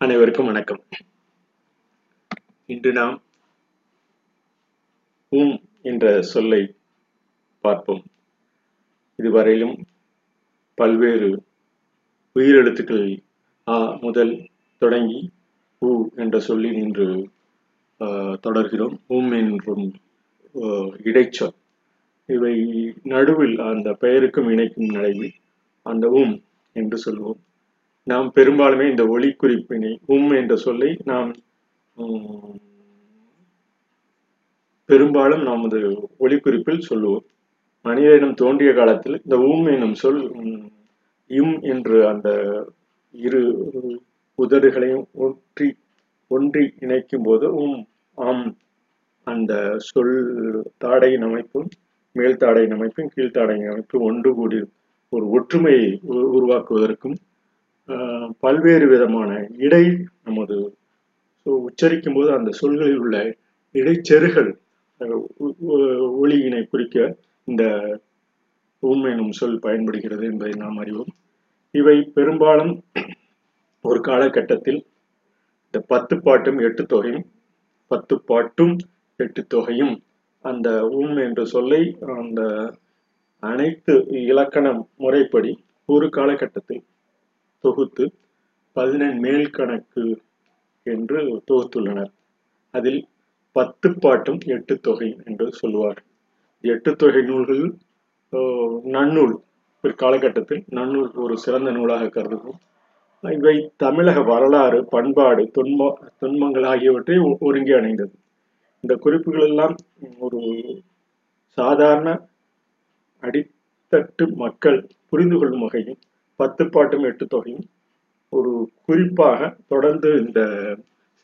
அனைவருக்கும் வணக்கம். இன்று நாம் உம் என்ற சொல்லை பார்ப்போம். இதுவரையிலும் பல்வேறு உயிரெழுத்துக்களில் ஆ முதல் தொடங்கி உ என்ற சொல்லி நின்று ஆஹ், தொடர்கிறோம். உம் என்றும் இடைச்சொல். இவை நடுவில் அந்த பெயருக்கும் இணைக்கும் நடைவில் அந்த உம் என்று சொல்வோம். நாம் பெரும்பாலுமே இந்த ஒளி குறிப்பினை உம் என்ற சொல்லை நாம் பெரும்பாலும் நமது ஒளிக்குறிப்பில் சொல்லுவோம். மனித இனம் தோன்றிய காலத்தில் இந்த உம் என்னும் சொல் உம், இம் என்று அந்த இரு உதடுகளையும் ஒற்றி ஒன்றி இணைக்கும் போது உம் ஆம் அந்த சொல் தாடையின் அமைப்பும் மேல் தாடையின் அமைப்பும் கீழ்த்தாடையின் அமைப்பும் ஒன்று கூடி ஒரு ஒற்றுமையை உ- உருவாக்குவதற்கும் பல்வேறு விதமான இடை நமது so உச்சரிக்கும் போது அந்த சொல்களில் உள்ள இடைச்செருகள் ஒளியினை ஒ- குறிக்க இந்த உம் எனும் சொல் பயன்படுகிறது என்பதை நாம் அறிவோம். இவை பெரும்பாலும் ஒரு காலகட்டத்தில் இந்த பத்து பாட்டும் எட்டு தொகையும் பத்து பாட்டும் எட்டு தொகையும் அந்த உம் என்ற சொல்லை அந்த அனைத்து இலக்கண முறைப்படி ஒரு காலகட்டத்தில் தொகுத்து பதினெண் மேல் கணக்கு என்று தொகுத்துள்ளனர். அதில் பத்து பாட்டும் எட்டு தொகை என்று சொல்லுவார் எட்டு தொகை நூல்கள் நன்னூல். பிற்காலகட்டத்தில் நன்னூல் ஒரு சிறந்த நூலாக கருதுவோம் இவை தமிழக வரலாறு பண்பாடு துன்ப துன்பங்கள் ஆகியவற்றை ஒருங்கி அணைந்தது. இந்த குறிப்புகள் எல்லாம் ஒரு சாதாரண அடித்தட்டு மக்கள் புரிந்து கொள்ளும் வகையில் பத்து பாட்டும் எட்டு தொகையும் ஒரு குறிப்பாக தொடர்ந்து இந்த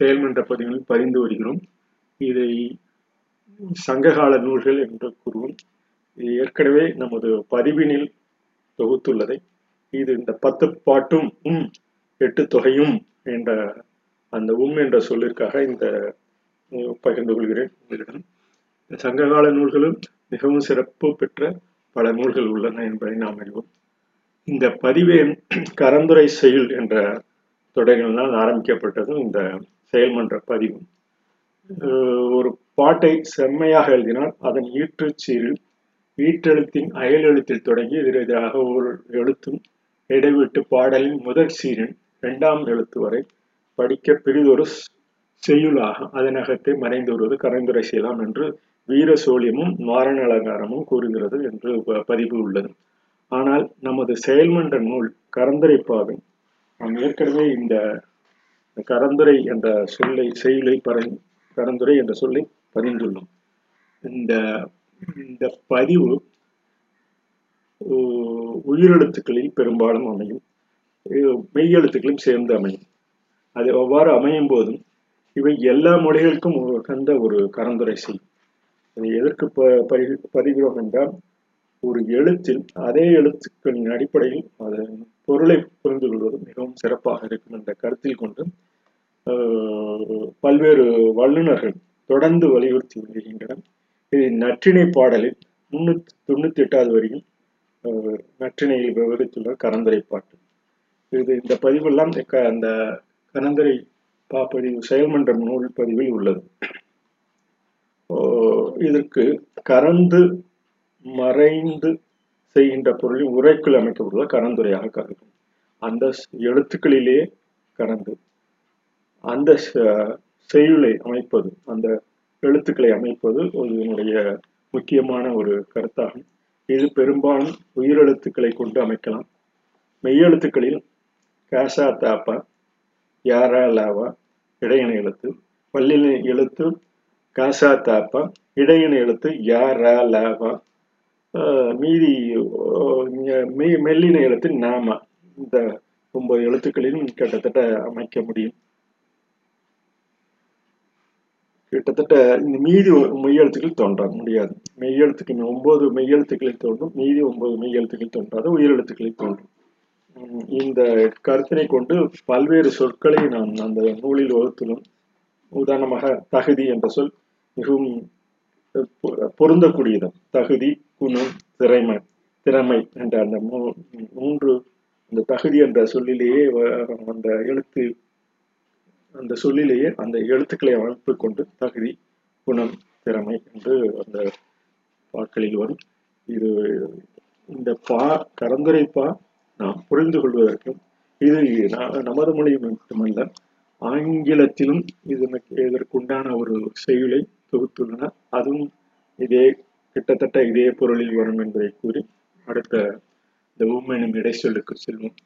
செயல்மன்ற பதிவுகளில் பதிந்து வருகிறோம். இதை சங்ககால நூல்கள் என்று கூறுவோம். ஏற்கனவே நமது பதிவினில் தொகுத்துள்ளதை. இது இந்த பத்து பாட்டும் உம் எட்டு தொகையும் என்ற அந்த உம் என்ற சொல்லிற்காக இந்த பகிர்ந்து கொள்கிறேன் உங்களிடம். சங்ககால நூல்களும் மிகவும் சிறப்பு பெற்ற பல நூல்கள் உள்ளன என்பதை நாம் அறிவோம். இந்த பதிவே கரந்துரை செயல் என்ற தொடரினால் ஆரம்பிக்கப்பட்டதும் இந்த செயல்மன்ற பதிவு. ஒரு பாட்டை செம்மையாக எழுதினால் அதன் ஈற்றுச் சீரில் ஈற்றெழுத்தின் அயல் எழுத்தில் தொடங்கி எதிரெதிராக ஒரு எழுத்தும் இடைவிட்டு பாடலின் முதல் சீரின் இரண்டாம் எழுத்து வரை படிக்க பிரிதொரு செய்யுளாக. அதனகத்தை மறைந்து வருவது கரைந்துரை செய்யலாம் என்று வீர சோழியமும் மாரண அலங்காரமும் கூறுகிறது என்று பதிவு உள்ளது. ஆனால் நமது செயல்மன்ற நூல் கரந்துரை பாகம் நாம் ஏற்கனவே இந்த கரந்துரை என்ற சொல்லை செயலை பறை கரந்துரை என்ற சொல்லை பதிந்துள்ளோம் இந்த இந்த பதிவு உயிரெழுத்துக்களில் பெரும்பாலும் அமையும். மெய் எழுத்துக்களும் சேர்ந்து அமையும். அது அவ்வாறு அமையும் போதும் இவை எல்லா மொழிகளுக்கும் உகந்த ஒரு கரந்துரை செய்யும் இதை எதற்கு ப பதிகிறோம் என்றால் ஒரு எழுத்தில் அதே எழுத்துக்களின் அடிப்படையில் அதன் பொருளை புரிந்து கொள்வது மிகவும் சிறப்பாக இருக்கும் என்ற கருத்தில் கொண்டு பல்வேறு வல்லுநர்கள் தொடர்ந்து வலியுறுத்தி வருகின்றனர். இது நற்றிணை பாடலில் முன்னூத்தி தொண்ணூத்தி எட்டாவது வரையும் ஆஹ், நற்றிணையில் விவரித்துள்ள கரந்தரை பாட்டு. இது இந்த பதிவெல்லாம் அந்த கரந்தரை பாப்பதிவு பதிவு செயல்மன்ற நூல் பதிவில் உள்ளது. இதற்கு கரந்து மறைந்து செய்கின்ற பொருளில் உரைக்குள் அமைக்கப்படுவதால் கரந்துரையாக கருதும். அந்த எழுத்துக்களிலே கரந்து அந்த செய்யுளை அமைப்பது அந்த எழுத்துக்களை அமைப்பது ஒரு இதனுடைய முக்கியமான ஒரு கருத்தாகும். இது பெரும்பாலும் உயிரெழுத்துக்களை கொண்டு அமைக்கலாம். மெய்யெழுத்துக்களில் காசா தாப்பா யாரா லாவா இடையின எழுத்து பல்லின எழுத்து காசா தாப்பா இடையின எழுத்து யாரா லாவா மீதி மெய் மெல்லின எழுத்து நாம இந்த ஒன்பது எழுத்துக்களிலும் கிட்டத்தட்ட அமைக்க முடியும். கிட்டத்தட்ட இந்த மீதி மெய்யெழுத்துக்கள் தோன்ற முடியாது. மெய்யெழுத்துக்கள் ஒன்பது மெய்யெழுத்துக்களில் தோன்றும் மீதி ஒன்பது மெய்யெழுத்துக்கள் தோன்றாது உயிரெழுத்துக்களில் தோன்றும். இந்த கருத்தினை கொண்டு பல்வேறு சொற்களை நாம் அந்த நூலில் வகுத்துள்ளோம் உதாரணமாக தகுதி என்ற சொல் மிகவும் பொருந்தக்கூடியது. தகுதி குணம் திறமை திறமை என்ற அந்த மூ- மூன்று அந்த தகுதி என்ற சொல்லிலேயே வ- அந்த எழுத்து அந்த சொல்லிலேயே அந்த எழுத்துக்களை அமைப்பு கொண்டு தகுதி குணம் திறமை என்று அந்த பாக்களில் வரும். இது இந்த பா கரந்துரை பா நாம் புரிந்து கொள்வதற்கும் இது நமது மொழி மட்டுமல்ல ஆங்கிலத்திலும் இதற்கு இதற்குண்டான ஒரு செயலை தொகுத்துள்ளனர் அதுவும் இதே கிட்டத்தட்ட இதே பொருளில் வரும் என்பதை கூறி அடுத்த இந்த உம்மெனும் இடைச்சொல்லுக்கு செல்வோம்.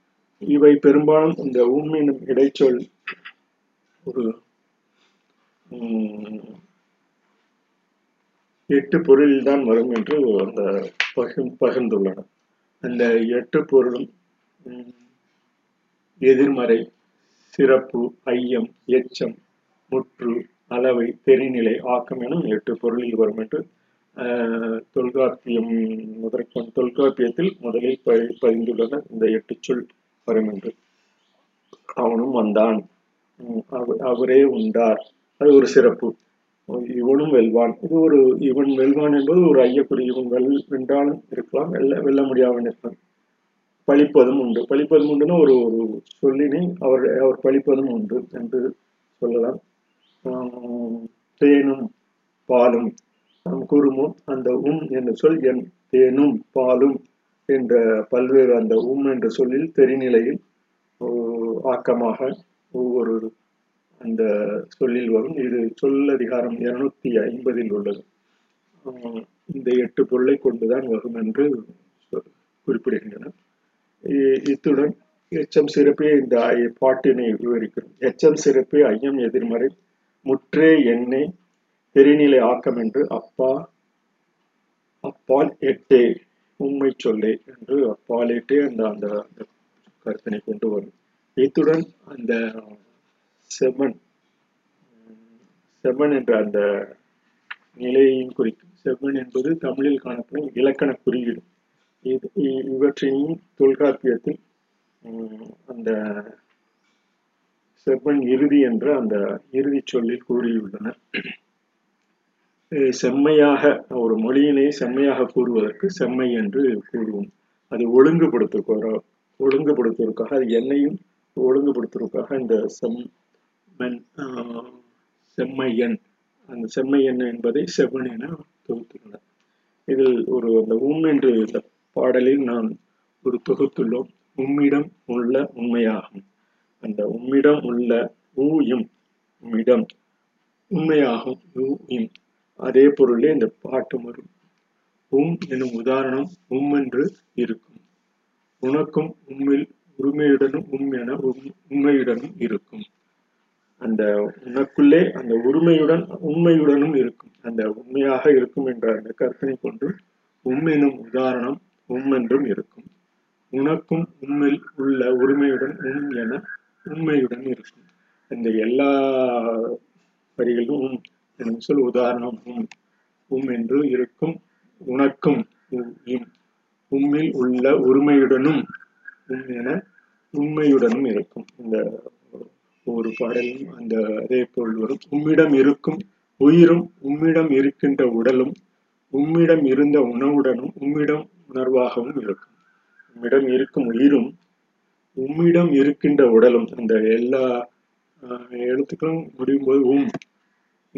இவை பெரும்பாலும் இந்த உம்மெனும் இடைச்சொல் ஒரு உம், எட்டு பொருளில் தான் வரும் என்று அந்த பகிர் பகிர்ந்துள்ளன அந்த எட்டு பொருளும் உம், எதிர்மறை சிறப்பு ஐயம் எச்சம் முற்று அளவை தெரிநிலை ஆக்கம் எனும் எட்டு பொருளில் வரும் என்று தொல்காப்பியம் முதற்கொண்டு தொல்காப்பியத்தில் முதலில் ப- பதிந்துள்ளன இந்த எட்டு சொல் வரும் என்று அவனும் வந்தான். அவரே உண்டார். அது ஒரு சிறப்பு. இவனும் வெல்வான். இது ஒரு இவன் வெல்வான் என்பது ஒரு ஐயக்குறி. இவன் வெல் வென்றாலும் இருக்கலாம். வெல்ல வெல்ல முடியாமல் இருப்பான். பழிப்பதும் உண்டு. பழிப்பதும் உண்டுன்னு ஒரு ஒரு சொல்லினை அவர் அவர் பழிப்பதும் உண்டு என்று சொல்லலாம். தேனும் பாலும் நாம் அந்த உம் என்ற சொல் என் தேனும் பாலும் என்ற பல்வேறு அந்த உம் என்ற சொல்லில் தெரிநிலையில் ஆக்கமாக ஒவ்வொரு அந்த சொல்லில் வரும். இது சொல்லதிகாரம் இருநூத்தி ஐம்பதில் உள்ளது. இந்த எட்டு பொருளை கொண்டுதான் வரும் என்று குறிப்பிடுகின்றன குறிப்பிடுகின்றனர். இ- இத்துடன் எச்சம் சிறப்பே இந்த ஐ- பாட்டினை விவரிக்கிறோம். எச்சம் சிறப்பே ஐயம் எதிர்மறை முற்றே எண்ணெய் பெருநிலை ஆக்கம் என்று அப்பா அப்பால் எட்டே உண்மை சொல்லே என்று அப்பால் எட்டே அந்த அந்த கருத்தினை கொண்டு வரும். இத்துடன் அந்த செவன் செவன் என்ற அந்த நிலையையும் குறிக்கும். செவ்வன் என்பது தமிழில் காணப்படும் இலக்கண குறியீடு. இது இ- இவற்றையும் தொல்காப்பியத்தில் உம், அந்த செவ்வன் இறுதி என்ற அந்த இறுதி சொல்லில் கூறியுள்ளனர். செம்மையாக ஒரு மொழியினை செம்மையாக கூறுவதற்கு செம்மை என்று கூறுவோம். அது ஒழுங்குபடுத்துகிற ஒழுங்குபடுத்துவதற்காக அது என்னையும் ஒழுங்குபடுத்துவதற்காக இந்த செம்மன் ஆஹ், செம்மையன் அந்த செம்மையன் என்பதை செவ்வன் என தொகுத்துள்ளனர். இதில் ஒரு அந்த உம் என்று இந்த பாடலில் நாம் ஒரு தொகுத்துள்ளோம். உம்மிடம் உள்ள உண்மையாகும். அந்த உம்மிடம் உள்ள ஊயும் உம்மிடம் உண்மையாகும் ஊ இம் அதே பொருளே இந்த பாட்டு வரும் உம் எனும் உதாரணம் உம் என்று இருக்கும். உனக்கும் உம்மில் உரிமையுடனும் உம் என உண்மையுடனும் இருக்கும். அந்த உனக்குள்ளே அந்த உரிமையுடன் உண்மையுடனும் இருக்கும். அந்த உண்மையாக இருக்கும் என்ற அந்த கற்பனை கொண்டு உம் எனும் உதாரணம் உம் என்றும் இருக்கும். உனக்கும் உண்மையில் உள்ள உரிமையுடன் உம் என உண்மையுடன் இருக்கும். இந்த எல்லா வரிகளிலும் சொல் உதாரணம் உம். உம் என்று இருக்கும் உனக்கும் இம் உம்மில் உள்ள உரிமையுடனும் உம் என உண்மையுடனும் இருக்கும். இந்த ஒரு பாடலும் அந்த அதே போல் வரும். உம்மிடம் இருக்கும் உயிரும் உம்மிடம் இருக்கின்ற உடலும் உம்மிடம் இருந்த உணவுடனும் உம்மிடம் உணர்வாகவும் இருக்கும். உம்மிடம் இருக்கும் உயிரும் உம்மிடம் இருக்கின்ற உடலும் அந்த எல்லா ஆஹ், எழுத்துக்களும் முடியும் போது உம்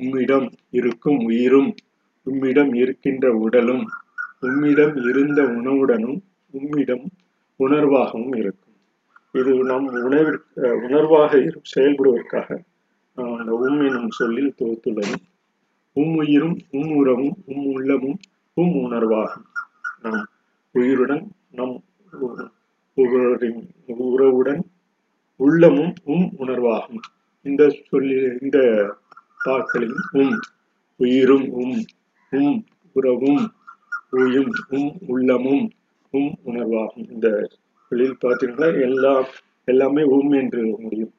உம்மிடம் இருக்கும் உயிரும் உம்மிடம் இருக்கின்ற உடலும் உம்மிடம் இருந்த உணவுடனும் உம்மிடம் உணர்வாகவும் இருக்கும். இது நம் உணவிற்கு உணர்வாக செயல்படுவதற்காக அந்த உம் எனும் சொல்லில் தொகுத்துள்ளது உம் உயிரும் உம் உறவும் உம் உள்ளமும் உம் உணர்வாகும் நம் உயிருடன் நம் உ- உறவின் உறவுடன் உள்ளமும் உம் உணர்வாகும் இந்த சொல்லி இந்த பாக்களில் உம் உயிரும் உம் உம் உறவும் உயும் உம் உள்ளமும் உம் உணர்வாகும். இந்த சொல்லில் பார்த்தீங்கன்னா எல்லா எல்லாமே உம் என்று முடியும்.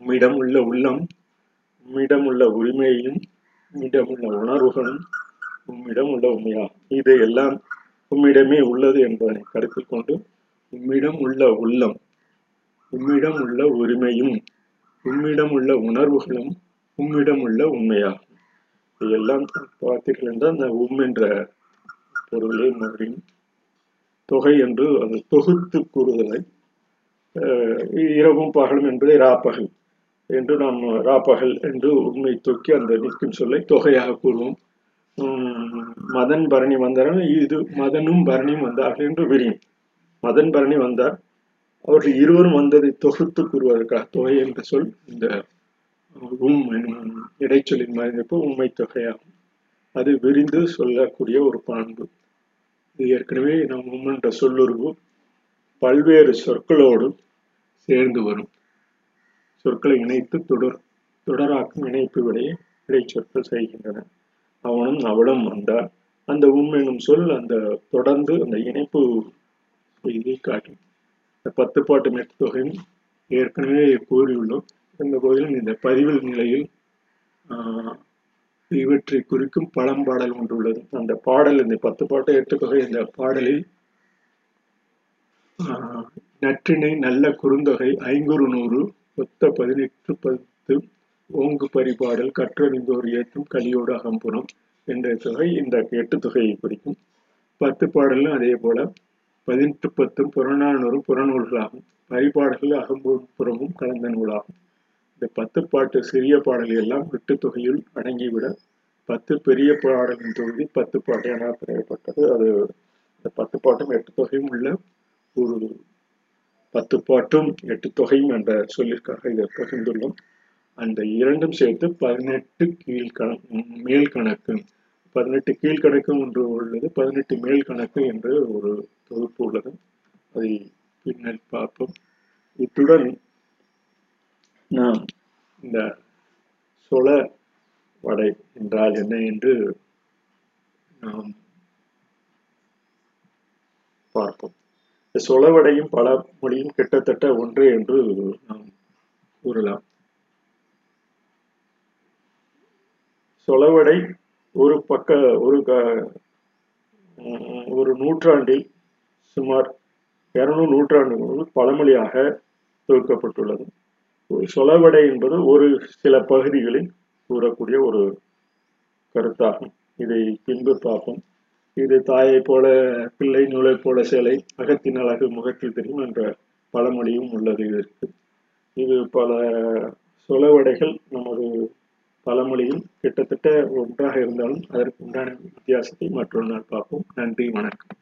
உம்மிடம் உள்ள உள்ளம் உம்மிடம் உள்ள உரிமையையும் உம்மிடம் உள்ள உணர்வுகளும் உம்மிடம் உள்ள உண்மையாகும். இது எல்லாம் உம்மிடமே உள்ளது என்பதனை கருத்தில் கொண்டு உம்மிடம் உள்ள உள்ளம் உம்மிடம் உள்ள உரிமையும் உம்மிடம் உள்ள உணர்வுகளும் உம்மிடம் உள்ள உண்மையாகும் இதெல்லாம் பார்த்தீர்கள் என்றால் அந்த உம் என்ற பொருளே மாறின் தொகை என்று அது தொகுத்து கூறுதலை அஹ் இரவும் பகலும் என்பதை ராப்பகல் என்று நாம் ராப்பகல் என்று உண்மை தூக்கி அந்த நிற்கும் சொல்லை தொகையாக கூறுவோம். உம், மதன் பரணி வந்தாரன் இது மதனும் பரணியும் வந்தார்கள் என்று விரியும். மதன் பரணி வந்தார். அவர்கள் இருவரும் வந்ததை தொகுத்து கூறுவதற்காக தொகை என்ற சொல் இந்த உம் எனும் இடைச்சொல்லின் மதிப்பு உண்மை தொகையாகும். அது விரிந்து சொல்லக்கூடிய ஒரு பண்பு. இது ஏற்கனவே நாம் உம் என்ற சொல்லுருவு பல்வேறு சொற்களோடு சேர்ந்து வரும். சொற்களை இணைத்து தொடர் தொடராக்கும் இணைப்பு விடையை இடைச்சொற்கள் செய்கின்றன. அவனும் அவளும் வந்தால் அந்த உம் எனும் சொல் அந்த தொடர்ந்து அந்த இணைப்பு செய்தியை காட்டும். இந்த பத்து பாட்டு மெட்டு தொகையும் ஏற்கனவே கூறியுள்ளோம். இந்த போதிலும் இந்த பதிவில் நிலையில் இவற்றை குறிக்கும் பழம்பாடல் ஒன்று உள்ளது. அந்த பாடல் இந்த பத்து பாட்டை எட்டு தொகை இந்த பாடலில் நற்றினை நல்ல குறுந்தொகை ஐங்குறு நூறு ஒத்த பதினெட்டு பத்து ஓங்கு பரிபாடல் கற்றறிந்தோர் ஏற்றும் கலியோடு அகம்புறம் என்ற தொகை இந்த எட்டு தொகையை குறிக்கும். பத்து பாடலும் அதே போல பதினெட்டு பத்தும் புறநானூறும் புறநூல்களாகும். பரிபாடல்கள் அகம்புறமும் கலந்த நூலாகும். இந்த பத்து பாட்டு சிறிய பாடல்கள் எல்லாம் எட்டு தொகையில் அடங்கிவிட பத்து பெரிய பாடலின் தொகுதி பத்து பாட்டு என பெயரப்பட்டது அது இந்த பத்து பாட்டும் எட்டு தொகையும் உள்ள ஒரு பத்து பாட்டும் எட்டு தொகையும் என்ற சொல்லிற்காக இதை பகிர்ந்துள்ளோம். அந்த இரண்டும் சேர்த்து பதினெட்டு கீழ்கண மேல் கணக்கு. பதினெட்டு கீழ்கணக்கு ஒன்று உள்ளது. பதினெட்டு மேல் கணக்கு என்று ஒரு தொகுப்பு உள்ளது. அதை பின்னர் பார்ப்போம். இத்துடன் நாம் இந்த சொல வடை என்றால் என்ன என்று நாம் பார்ப்போம். இந்த சொலவடையும் பல மொழியும் கிட்டத்தட்ட ஒன்றே என்று நாம் கூறலாம். சொலவடை ஒரு பக்க ஒரு க- ஒரு நூற்றாண்டில் சுமார் இருநூறு நூற்றாண்டு பழமொழியாக தொகுக்கப்பட்டுள்ளது. சொலவடை என்பது ஒரு சில பகுதிகளில் கூறக்கூடிய ஒரு கருத்தாகும். இதை பின்பு பார்ப்போம். இது தாயை போல பிள்ளை நூலை போல சேலை அகத்தின் அழகு முகத்தில் தெரியும் என்ற பழமொழியும் உள்ளது இதற்கு. இது பல சொலவடைகள் நமது பழமொழியில் கிட்டத்தட்ட ஒன்றாக இருந்தாலும் அதற்கு உண்டான வித்தியாசத்தை மற்றொரு நாள் பார்ப்போம். நன்றி வணக்கம்.